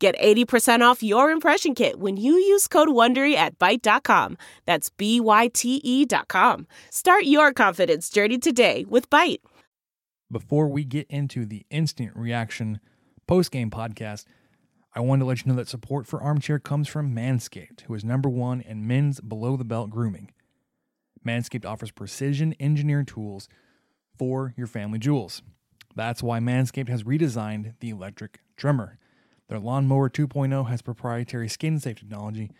Get 80% off your impression kit when you use code WONDERY at Byte.com. That's B-Y-T-E dot com. Start your confidence journey today with Byte. Before we get into the instant reaction post-game podcast, I wanted to let you know that support for Armchair comes from Manscaped, who is number one in men's below-the-belt grooming. Manscaped offers precision engineered tools for your family jewels. That's why Manscaped has redesigned the electric trimmer. Their Lawnmower 2.0 has proprietary skin safe technology,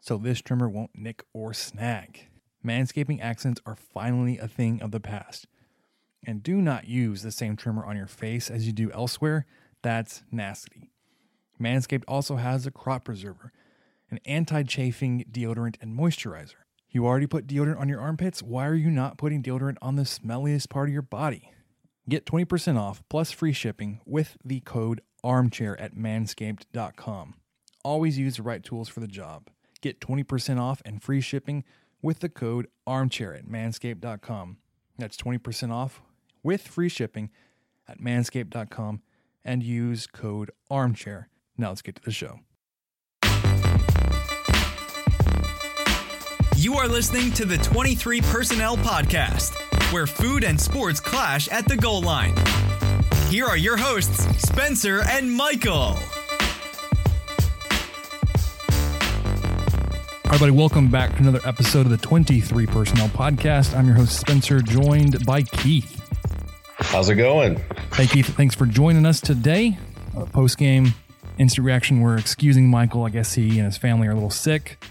so this trimmer won't nick or snag. Manscaping accents are finally a thing of the past. And do not use the same trimmer on your face as you do elsewhere. That's nasty. Manscaped also has a crop preserver, an anti chafing deodorant and moisturizer. You already put deodorant on your armpits. Why are you not putting deodorant on the smelliest part of your body? Get 20% off plus free shipping with the code armchair at manscaped.com. Always use the right tools for the job. Get 20% off and free shipping with the code armchair at manscaped.com. That's 20% off with free shipping at manscaped.com and use code armchair. Now let's get to the show. You are listening to the 23 Personnel Podcast, where food and sports clash at the goal line. Here are your hosts, Spencer and Michael. All right, everybody, welcome back to another episode of the 23 Personnel Podcast. I'm your host, Spencer, joined by Keith. How's it going? Hey, Keith, thanks for joining us today. Uh, Post game instant reaction, we're excusing Michael. I guess he and his family are a little sick.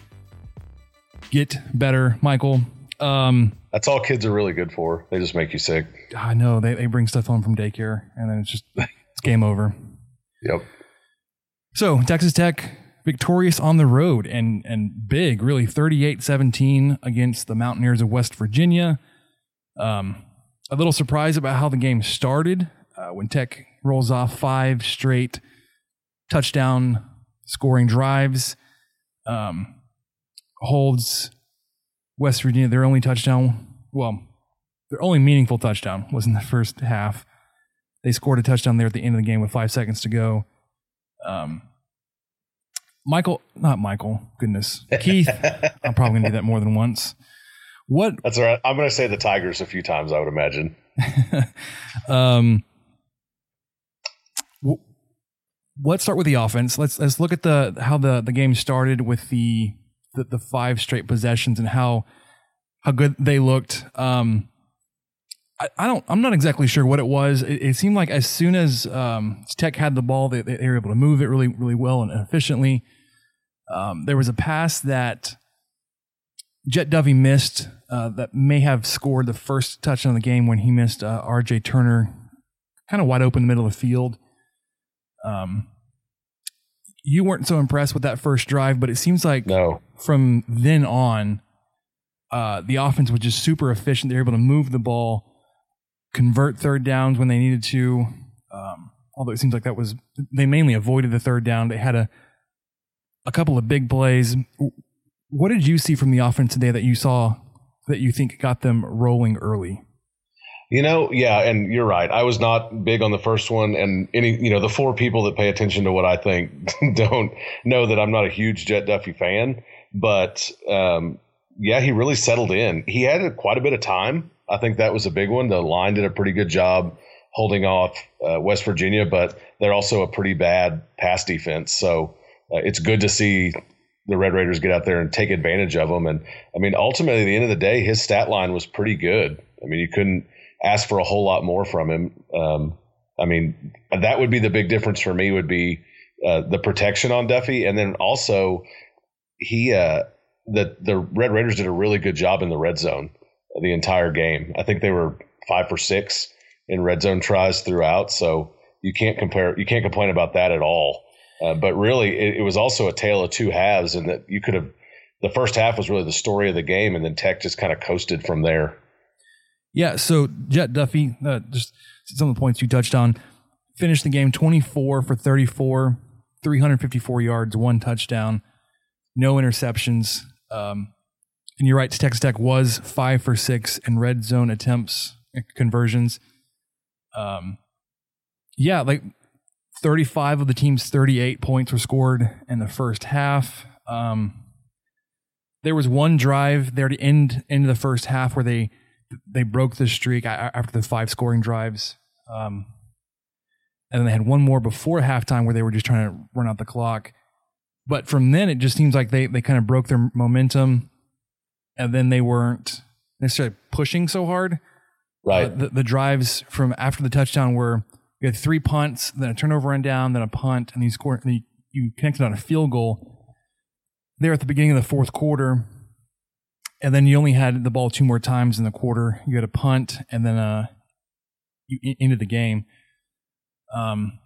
Get better, Michael. Um, That's all kids are really good for. They just make you sick. I know they, they bring stuff home from daycare and then it's just it's game over. Yep. So Texas Tech victorious on the road and and big, really 38-17 against the Mountaineers of West Virginia. Um, a little surprised about how the game started uh, when Tech rolls off five straight touchdown scoring drives. Um, holds West Virginia their only touchdown. Well, their only meaningful touchdown was in the first half. They scored a touchdown there at the end of the game with five seconds to go. Um, Michael, not Michael, goodness, Keith. I'm probably gonna do that more than once. What? That's all right. I'm going to say the Tigers a few times. I would imagine. um, w- let's start with the offense. Let's let's look at the how the the game started with the the, the five straight possessions and how how good they looked. Um, I, I don't. I'm not exactly sure what it was. It, it seemed like as soon as um, Tech had the ball, they, they were able to move it really really well and efficiently. Um, there was a pass that Jett Duffey missed uh, that may have scored the first touchdown of the game when he missed uh, R.J. Turner, kind of wide open in the middle of the field. Um, you weren't so impressed with that first drive, but it seems like No. from then on, uh, the offense was just super efficient. They were able to move the ball, convert third downs when they needed to. Um, although it seems like that was they mainly avoided the third down. They had a a couple of big plays. What did you see from the offense today that you saw that you think got them rolling early? You know, yeah, and you're right. I was not big on the first one, and any, you know, the four people that pay attention to what I think don't know that I'm not a huge Jett Duffey fan. But um, yeah, he really settled in. He had quite a bit of time. I think that was a big one. The line did a pretty good job holding off uh, West Virginia, but they're also a pretty bad pass defense. So uh, it's good to see the Red Raiders get out there and take advantage of them. And I mean, ultimately, at the end of the day, his stat line was pretty good. I mean, you couldn't ask for a whole lot more from him. Um, I mean, that would be the big difference for me. Would be uh, the protection on Duffey, and then also he uh, the the Red Raiders did a really good job in the red zone the entire game. I think they were five for six in red zone tries throughout. So you can't compare, you can't complain about that at all. Uh, but really, it, it was also a tale of two halves, and that you could have the first half was really the story of the game, and then Tech just kind of coasted from there. Yeah. So Jett Duffey, uh, just some of the points you touched on, finished the game 24 for 34, 354 yards, one touchdown, no interceptions. Um, and you're right, Texas Tech was five for six in red zone attempts conversions. Um, yeah, like 35 of the team's 38 points were scored in the first half. Um, there was one drive there to end into the first half where they they broke the streak after the five scoring drives. Um, and then they had one more before halftime where they were just trying to run out the clock. But from then, it just seems like they, they kind of broke their momentum and then they weren't necessarily pushing so hard. Right. Uh, the, the drives from after the touchdown were you had three punts, then a turnover run down, then a punt, and you scored, and you, you connected on a field goal there at the beginning of the fourth quarter and then you only had the ball two more times in the quarter. You had a punt, and then uh, you ended the game. Um,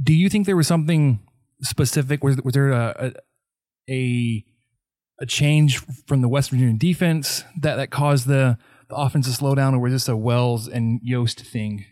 do you think there was something specific? Was was there a a a change from the West Virginia defense that that caused the the offense to slow down, or was this a Wells and Yost thing?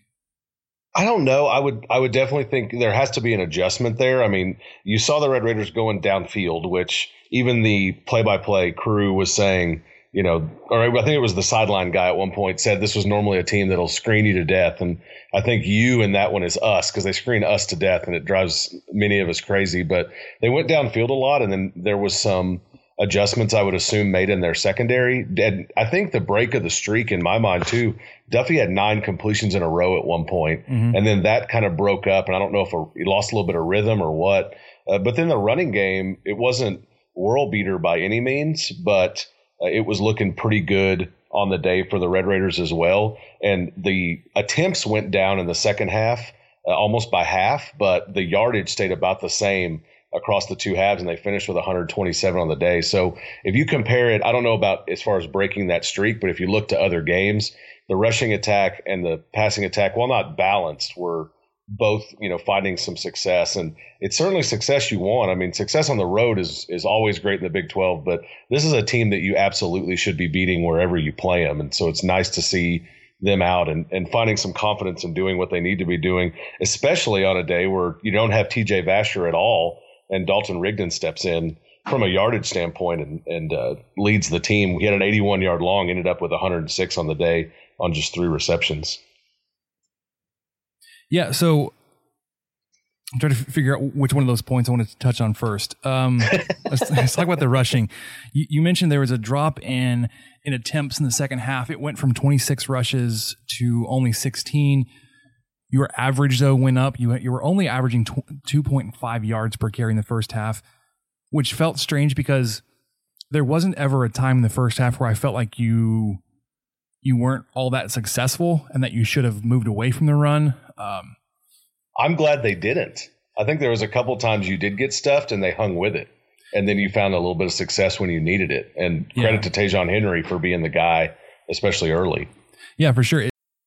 I don't know. I would I would definitely think there has to be an adjustment there. I mean, you saw the Red Raiders going downfield, which even the play-by-play crew was saying, you know, or I think it was the sideline guy at one point said this was normally a team that'll screen you to death, and I think you and that one is us because they screen us to death, and it drives many of us crazy. But they went downfield a lot, and then there was some adjustments I would assume made in their secondary. And I think the break of the streak in my mind too, Duffey had nine completions in a row at one point, mm-hmm. and then that kind of broke up. And I don't know if a, he lost a little bit of rhythm or what. Uh, but then the running game, it wasn't world beater by any means, but uh, it was looking pretty good on the day for the Red Raiders as well. And the attempts went down in the second half uh, almost by half, but the yardage stayed about the same across the two halves, and they finished with 127 on the day. So if you compare it, I don't know about as far as breaking that streak, but if you look to other games, the rushing attack and the passing attack, while not balanced, were both you know finding some success. And it's certainly success you want. I mean success on the road is is always great in the big 12 but this is a team that you absolutely should be beating wherever you play them and so it's nice to see them out and, and finding some confidence in doing what they need to be doing especially on a day where you don't have tj vasher at all and dalton rigdon steps in from a yardage standpoint and, and uh, leads the team he had an 81 yard long ended up with 106 on the day on just three receptions yeah, so I'm trying to figure out which one of those points I wanted to touch on first. Um, let's, let's, talk about the rushing. You, you, mentioned there was a drop in in attempts in the second half. It went from 26 rushes to only 16. Your average though went up. You you were only averaging 2.5 yards per carry in the first half, which felt strange because there wasn't ever a time in the first half where I felt like you you weren't all that successful and that you should have moved away from the run. Um, I'm glad they didn't. I think there was a couple times you did get stuffed and they hung with it. And then you found a little bit of success when you needed it. And credit yeah. to Ta'Zhawn Henry for being the guy, especially early. Yeah, for sure.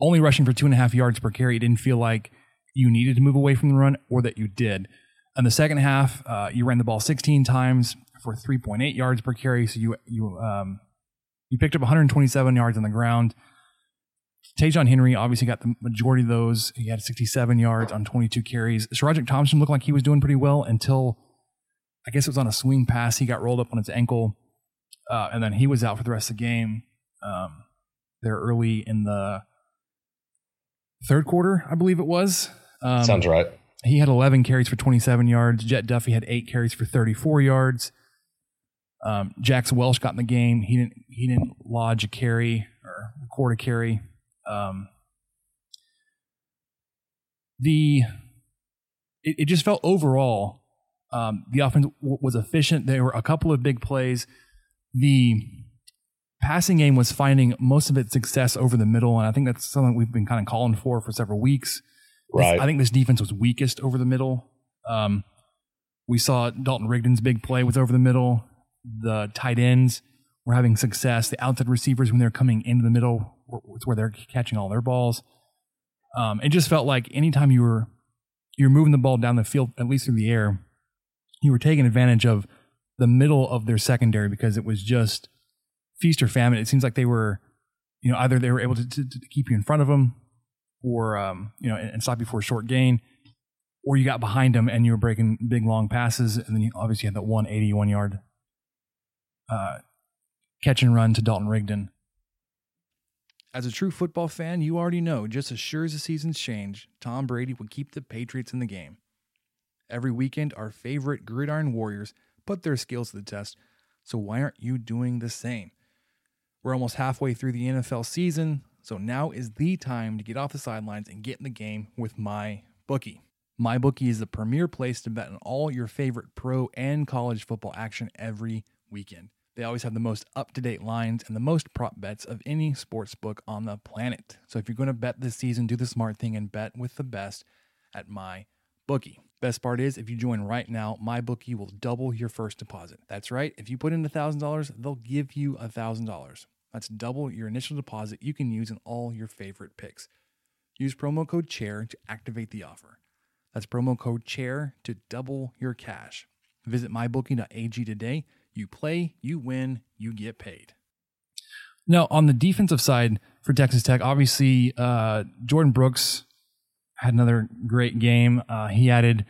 only rushing for two and a half yards per carry it didn't feel like you needed to move away from the run or that you did. In the second half, uh, you ran the ball 16 times for 3.8 yards per carry. So you you um, you picked up 127 yards on the ground. Ta'Zhawn Henry obviously got the majority of those. He had 67 yards on 22 carries. SaRodorick Thompson looked like he was doing pretty well until I guess it was on a swing pass. He got rolled up on his ankle, uh, and then he was out for the rest of the game. Um, there early in the third quarter, I believe it was. Um, Sounds right. He had 11 carries for 27 yards. Jett Duffey had eight carries for 34 yards. Um, Jax Welsh got in the game. He didn't. He didn't lodge a carry or record a carry. Um, the it, it, just felt overall um, the offense w- was efficient. There were a couple of big plays. The passing game was finding most of its success over the middle, and I think that's something we've been kind of calling for for several weeks. Right. This, I think this defense was weakest over the middle. Um, we saw Dalton Rigdon's big play was over the middle. The tight ends were having success. The outside receivers, when they're coming into the middle, it's where they're catching all their balls. Um, it just felt like anytime you were you were moving the ball down the field, at least through the air, you were taking advantage of the middle of their secondary because it was just feast or famine. It seems like they were, you know, either they were able to, to, to keep you in front of them, or um, you know, and, and, stop you for a short gain, or you got behind them and you were breaking big long passes, and then you obviously had that 181 yard uh, catch and run to Dalton Rigdon. As a true football fan, you already know just as sure as the seasons change, Tom Brady will keep the Patriots in the game. Every weekend, our favorite gridiron warriors put their skills to the test, so why aren't you doing the same? We're almost halfway through the NFL season, so now is the time to get off the sidelines and get in the game with my bookie. MyBookie is the premier place to bet on all your favorite pro and college football action every weekend. They always have the most up to date lines and the most prop bets of any sports book on the planet. So if you're going to bet this season, do the smart thing and bet with the best at my bookie. Best part is, if you join right now, my bookie will double your first deposit. That's right. If you put in $1,000, they'll give you $1,000. That's double your initial deposit you can use in all your favorite picks. Use promo code CHAIR to activate the offer. That's promo code CHAIR to double your cash. Visit mybookie.ag today you play, you win, you get paid. Now, on the defensive side for Texas Tech, obviously, uh, Jordyn Brooks had another great game. Uh, he added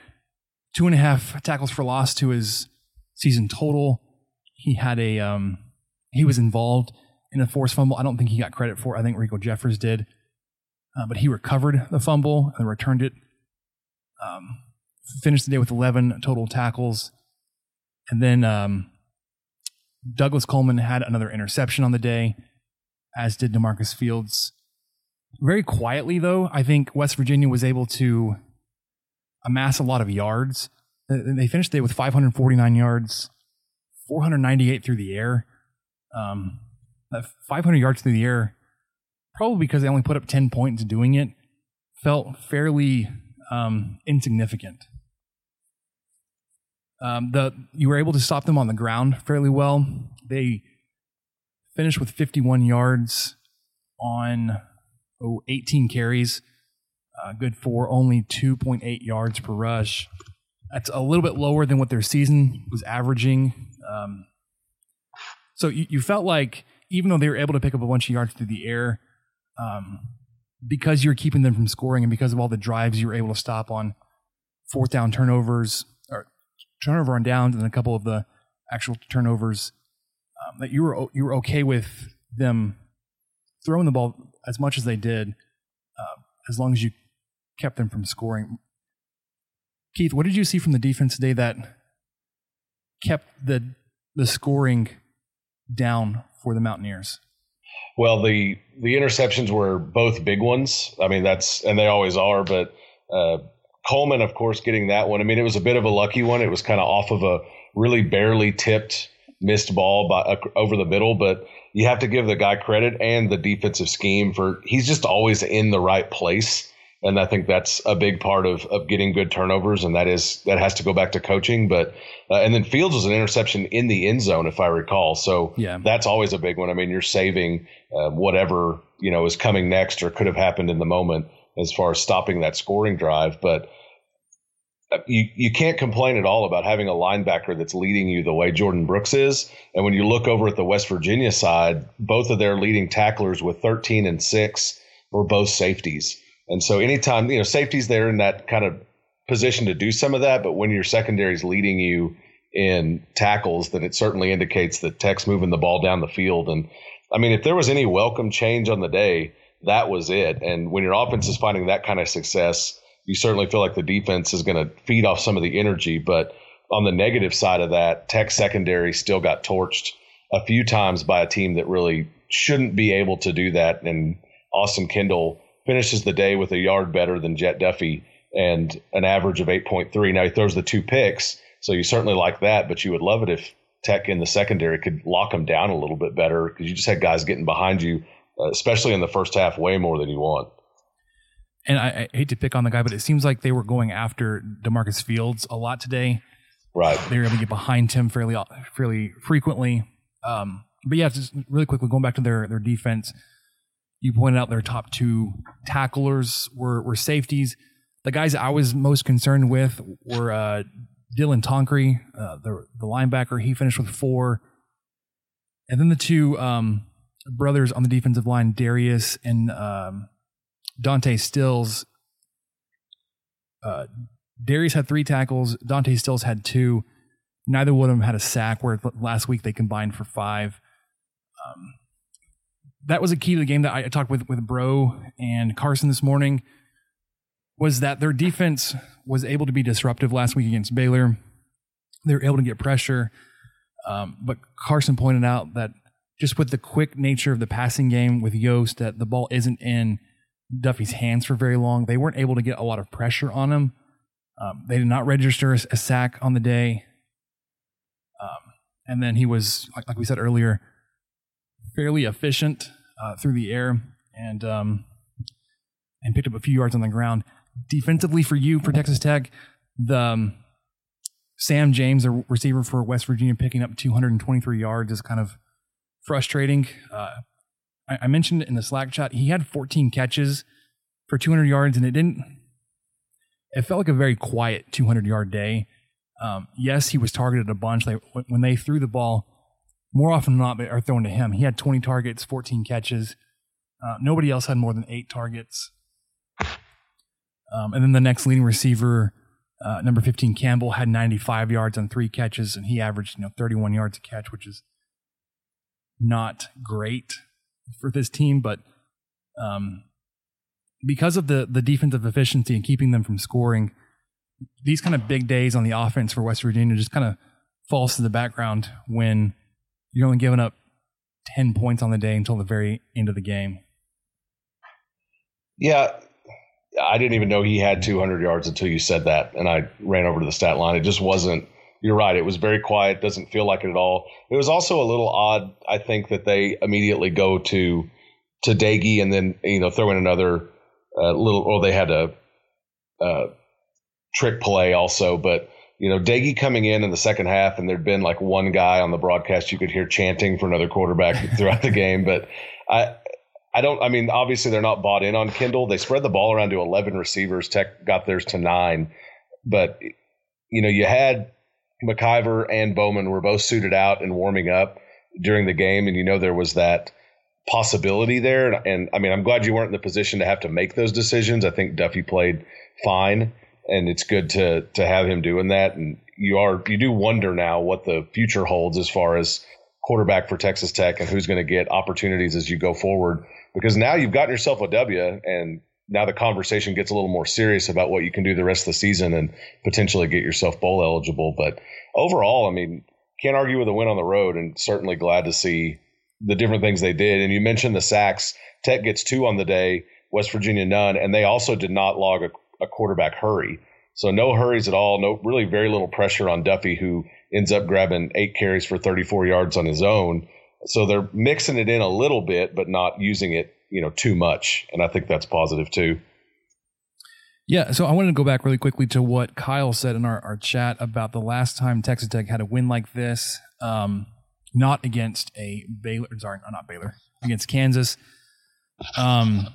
two and a half tackles for loss to his season total. He had a um, he was involved in a forced fumble. I don't think he got credit for. It. I think Riko Jeffers did, uh, but he recovered the fumble and returned it. Um, finished the day with 11 total tackles, and then um, Douglas Coleman had another interception on the day, as did DaMarcus Fields. Very quietly, though, I think West Virginia was able to amass a lot of yards. They finished the day with 549 yards, 498 through the air. Um, 500 yards through the air, probably because they only put up 10 points doing it, felt fairly um, insignificant. Um, the you were able to stop them on the ground fairly well. They finished with 51 yards on oh, 18 carries, uh, good for only 2.8 yards per rush. That's a little bit lower than what their season was averaging. Um, so you, you, felt like even though they were able to pick up a bunch of yards through the air, um, because you're keeping them from scoring and because of all the drives you were able to stop on fourth down turnovers, or turnover on downs and a couple of the actual turnovers um, that you were you were okay with them throwing the ball as much as they did, uh, as long as you kept them from scoring. Keith, what did you see from the defense today that kept the the scoring down for the Mountaineers? Well, the the interceptions were both big ones. I mean, that's and they always are, but uh, Coleman, of course, getting that one. I mean, it was a bit of a lucky one. It was kind of off of a really barely tipped missed ball by, uh, over the middle, but you have to give the guy credit and the defensive scheme for he's just always in the right place. And I think that's a big part of, of getting good turnovers, and that is that has to go back to coaching. But uh, and then Fields was an interception in the end zone, if I recall. So yeah. that's always a big one. I mean, you're saving uh, whatever you know is coming next or could have happened in the moment as far as stopping that scoring drive. But uh, you you can't complain at all about having a linebacker that's leading you the way Jordyn Brooks is. And when you look over at the West Virginia side, both of their leading tacklers with 13 and six were both safeties. And so anytime you know safety's there in that kind of position to do some of that, but when your secondary is leading you in tackles, then it certainly indicates that Tech's moving the ball down the field. And I mean, if there was any welcome change on the day, that was it. And when your offense is finding that kind of success, you certainly feel like the defense is going to feed off some of the energy. But on the negative side of that, Tech secondary still got torched a few times by a team that really shouldn't be able to do that. And Austin Kendall finishes the day with a yard better than Jett Duffey and an average of 8.3. Now he throws the two picks, so you certainly like that, but you would love it if Tech in the secondary could lock them down a little bit better because you just had guys getting behind you, uh, especially in the first half, way more than you want. And I, I, hate to pick on the guy, but it seems like they were going after DaMarcus Fields a lot today. Right. They were able to get behind him fairly fairly frequently. Um, but yeah, just really quickly going back to their their defense. You pointed out their top two tacklers were were safeties. The guys I was most concerned with were uh, Dylan Tonkery, uh, the the linebacker. He finished with four, and then the two um, brothers on the defensive line, Darius and um, Dante Stills. Uh, Darius had three tackles. Dante Stills had two. Neither one of them had a sack. Where last week they combined for five. Um, that was a key to the game that I, talked with with Bro and Carson this morning. Was that their defense was able to be disruptive last week against Baylor? They were able to get pressure, um, but Carson pointed out that just with the quick nature of the passing game with Yost, that the ball isn't in Duffey's hands for very long. They weren't able to get a lot of pressure on him. Um, they did not register a, a, sack on the day. Um, and then he was, like, like, we said earlier, fairly efficient uh, through the air and um, and picked up a few yards on the ground. Defensively for you for Texas Tech, the um, Sam James, a receiver for West Virginia, picking up 223 yards is kind of frustrating. Uh, I, I mentioned in the Slack chat, he had 14 catches for 200 yards, and it didn't. It felt like a very quiet 200 yard day. Um, yes, he was targeted a bunch. When they threw the ball, more often than not, are thrown to him. He had 20 targets, 14 catches. Uh, nobody else had more than eight targets. Um, and then the next leading receiver, uh, number 15, Campbell, had 95 yards on three catches, and he averaged you know 31 yards a catch, which is not great for this team, but um, because of the the defensive efficiency and keeping them from scoring, these kind of big days on the offense for West Virginia just kind of falls to the background when you're only giving up 10 points on the day until the very end of the game. Yeah, I didn't even know he had 200 yards until you said that, and I ran over to the stat line. It just wasn't you're right. It was very quiet. Doesn't feel like it at all. It was also a little odd. I think that they immediately go to to Doege and then you know throw in another uh, little. Or they had a, a trick play also, but you know Doege coming in in the second half, and there'd been like one guy on the broadcast you could hear chanting for another quarterback throughout the game. But I I don't. I mean, obviously they're not bought in on Kendall. They spread the ball around to eleven receivers. Tech got theirs to nine, but you know you had McIvor and Bowman were both suited out and warming up during the game, and you know there was that possibility there. And, and, I mean, I'm glad you weren't in the position to have to make those decisions. I think Duffey played fine, and it's good to to have him doing that. And you are you do wonder now what the future holds as far as quarterback for Texas Tech and who's going to get opportunities as you go forward. Because now you've gotten yourself a W, and now the conversation gets a little more serious about what you can do the rest of the season and potentially get yourself bowl eligible. But overall, I mean, can't argue with a win on the road, and certainly glad to see the different things they did. And you mentioned the sacks. Tech gets two on the day, West Virginia none, and they also did not log a, a quarterback hurry. So no hurries at all. No, really very little pressure on Duffey, who ends up grabbing eight carries for 34 yards on his own. So they're mixing it in a little bit, but not using it you know too much, and I think that's positive too. Yeah, so I wanted to go back really quickly to what Kyle said in our, our chat about the last time Texas Tech had a win like this, um, not against a Baylor, sorry, not Baylor, against Kansas. Um,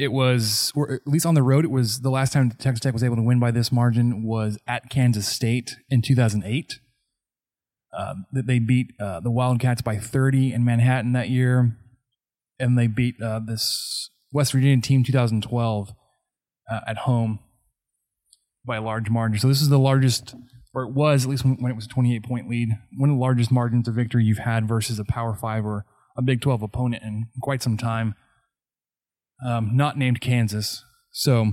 it was, or at least on the road, it was the last time Texas Tech was able to win by this margin was at Kansas State in 2008. Uh, that they beat uh, the Wildcats by 30 in Manhattan that year, and they beat uh, this West Virginia team 2012 uh, at home by a large margin. So this is the largest, or it was at least when, when it was a 28 point lead, one of the largest margins of victory you've had versus a Power Five or a Big 12 opponent in quite some time. Um, not named Kansas. So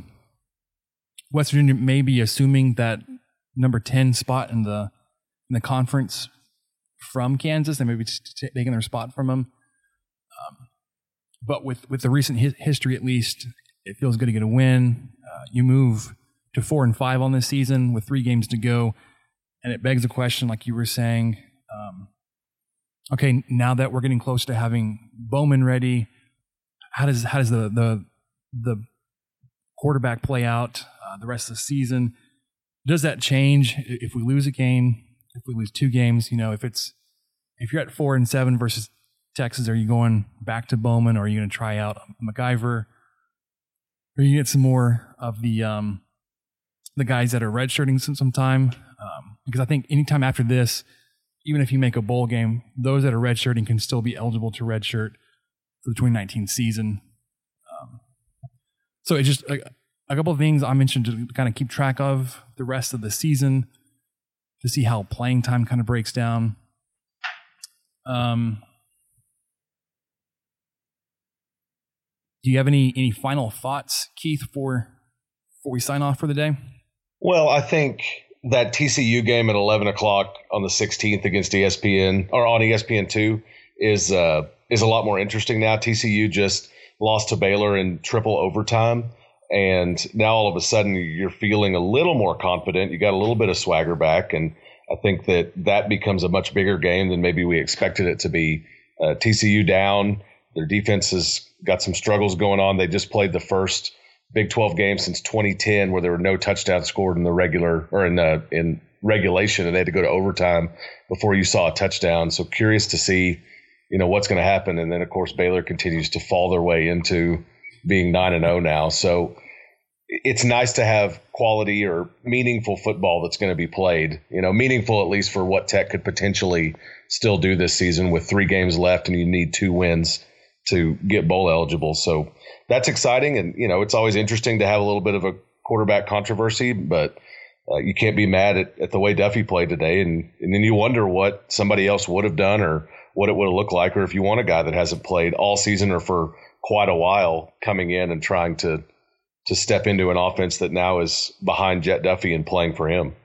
West Virginia may be assuming that number 10 spot in the in the conference from Kansas. They may be t- taking their spot from them. Um, but with, with the recent hi- history, at least, it feels good to get a win. Uh, you move to four and five on this season with three games to go, and it begs the question, like you were saying. Um, okay, now that we're getting close to having Bowman ready, how does how does the the the quarterback play out uh, the rest of the season? Does that change if we lose a game? If we lose two games, you know, if it's if you're at four and seven versus Texas, are you going back to Bowman, or are you going to try out McIvor? Or you get some more of the um, the guys that are redshirting some some time? Um, because I think anytime after this, even if you make a bowl game, those that are redshirting can still be eligible to redshirt for the 2019 season. Um, so it's just a, a couple of things I mentioned to kind of keep track of the rest of the season to see how playing time kind of breaks down. Um, do you have any any final thoughts, Keith, before before we sign off for the day? Well, I think that TCU game at 11 o'clock on the 16th against ESPN or on ESPN two is uh, is a lot more interesting now. TCU just lost to Baylor in triple overtime, and now all of a sudden you're feeling a little more confident. You got a little bit of swagger back, and I think that that becomes a much bigger game than maybe we expected it to be. Uh, TCU down, their defense has got some struggles going on. They just played the first Big 12 game since 2010 where there were no touchdowns scored in the regular or in the in regulation, and they had to go to overtime before you saw a touchdown. So curious to see, you know, what's going to happen. And then of course Baylor continues to fall their way into being nine and zero now. So it's nice to have quality or meaningful football that's going to be played. You know, meaningful at least for what Tech could potentially still do this season with three games left, and you need two wins to get bowl eligible. So that's exciting, and you know, it's always interesting to have a little bit of a quarterback controversy, but. Uh, you can't be mad at, at the way Duffey played today, and, and then you wonder what somebody else would have done or what it would have looked like, or if you want a guy that hasn't played all season or for quite a while coming in and trying to to step into an offense that now is behind Jett Duffey and playing for him.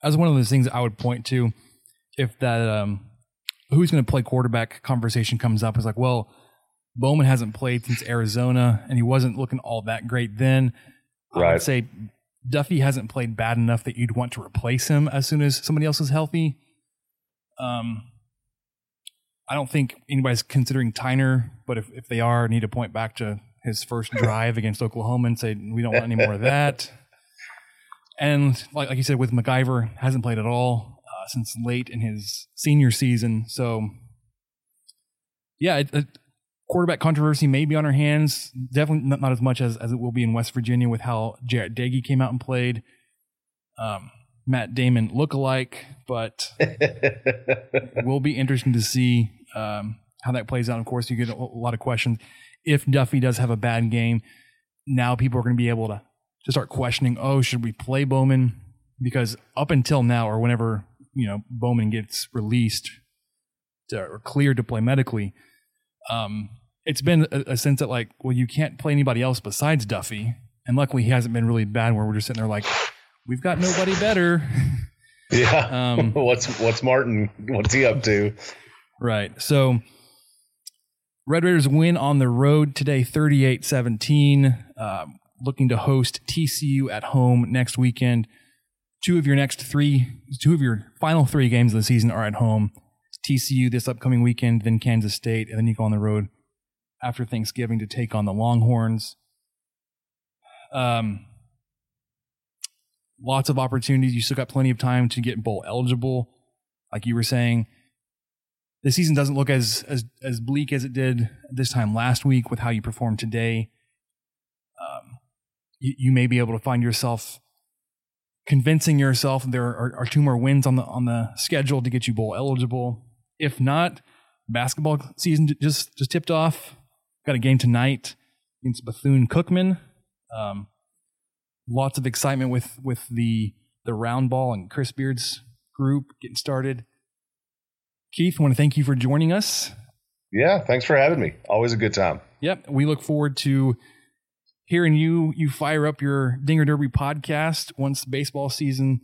As one of those things I would point to, if that um, who's going to play quarterback conversation comes up, is like, well, Bowman hasn't played since Arizona, and he wasn't looking all that great then. I Right. would say Duffey hasn't played bad enough that you'd want to replace him as soon as somebody else is healthy. Um, I don't think anybody's considering Tyner, but if, if they are, I need to point back to his first drive against Oklahoma and say we don't want any more of that. And like like you said, with McIvor, hasn't played at all uh, since late in his senior season. So yeah, it, it, quarterback controversy may be on our hands. Definitely not, not as much as, as it will be in West Virginia with how Jarret Doege came out and played. Um, Matt Damon look-alike, but it will be interesting to see um, how that plays out. Of course, you get a, lot of questions. If Duffey does have a bad game, now people are going to be able to to start questioning. Oh, should we play Bowman? Because up until now, or whenever you know Bowman gets released to, or cleared to play medically, um, it's been a, a sense that like, well, you can't play anybody else besides Duffey. And luckily, he hasn't been really bad. Where we're just sitting there like, we've got nobody better. Yeah. Um, what's what's Martin? What's he up to? Right. So Red Raiders win on the road today 38 17. Um, looking to host TCU at home next weekend. Two of your next three, two of your final three games of the season are at home. TCU this upcoming weekend, then Kansas State, and then you go on the road after Thanksgiving to take on the Longhorns. Um, lots of opportunities. You still got plenty of time to get bowl eligible, like you were saying the season doesn't look as as as bleak as it did this time last week with how you performed today. you, you may be able to find yourself convincing yourself there are, are, two more wins on the on the schedule to get you bowl eligible. If not, basketball season just just tipped off. Got a game tonight against Bethune Cookman. Um, lots of excitement with with the the round ball and Chris Beard's group getting started. Keith, I want to thank you for joining us. Yeah, thanks for having me. Always a good time. Yep, we look forward to hearing you you fire up your Dinger Derby podcast once baseball season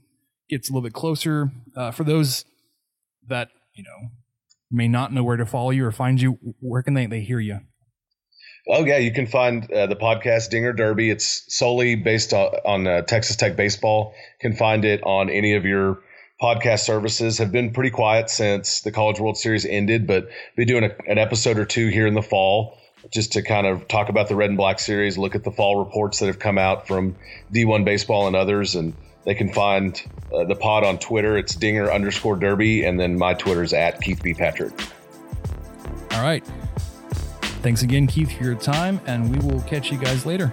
gets a little bit closer. Uh, for those that you know may not know where to follow you or find you, where can they they hear you? Oh yeah, you can find uh, the podcast Dinger Derby. It's solely based on, on uh, Texas Tech baseball. You can find it on any of your podcast services. Have been pretty quiet since the College World Series ended, but be doing a, an episode or two here in the fall just to kind of talk about the Red and Black series, look at the fall reports that have come out from D1 baseball and others, and they can find uh, the pod on Twitter. It's Dinger underscore Derby, and then my Twitter is at Keith B Patrick. All right. Thanks again, Keith, for your time, and we will catch you guys later.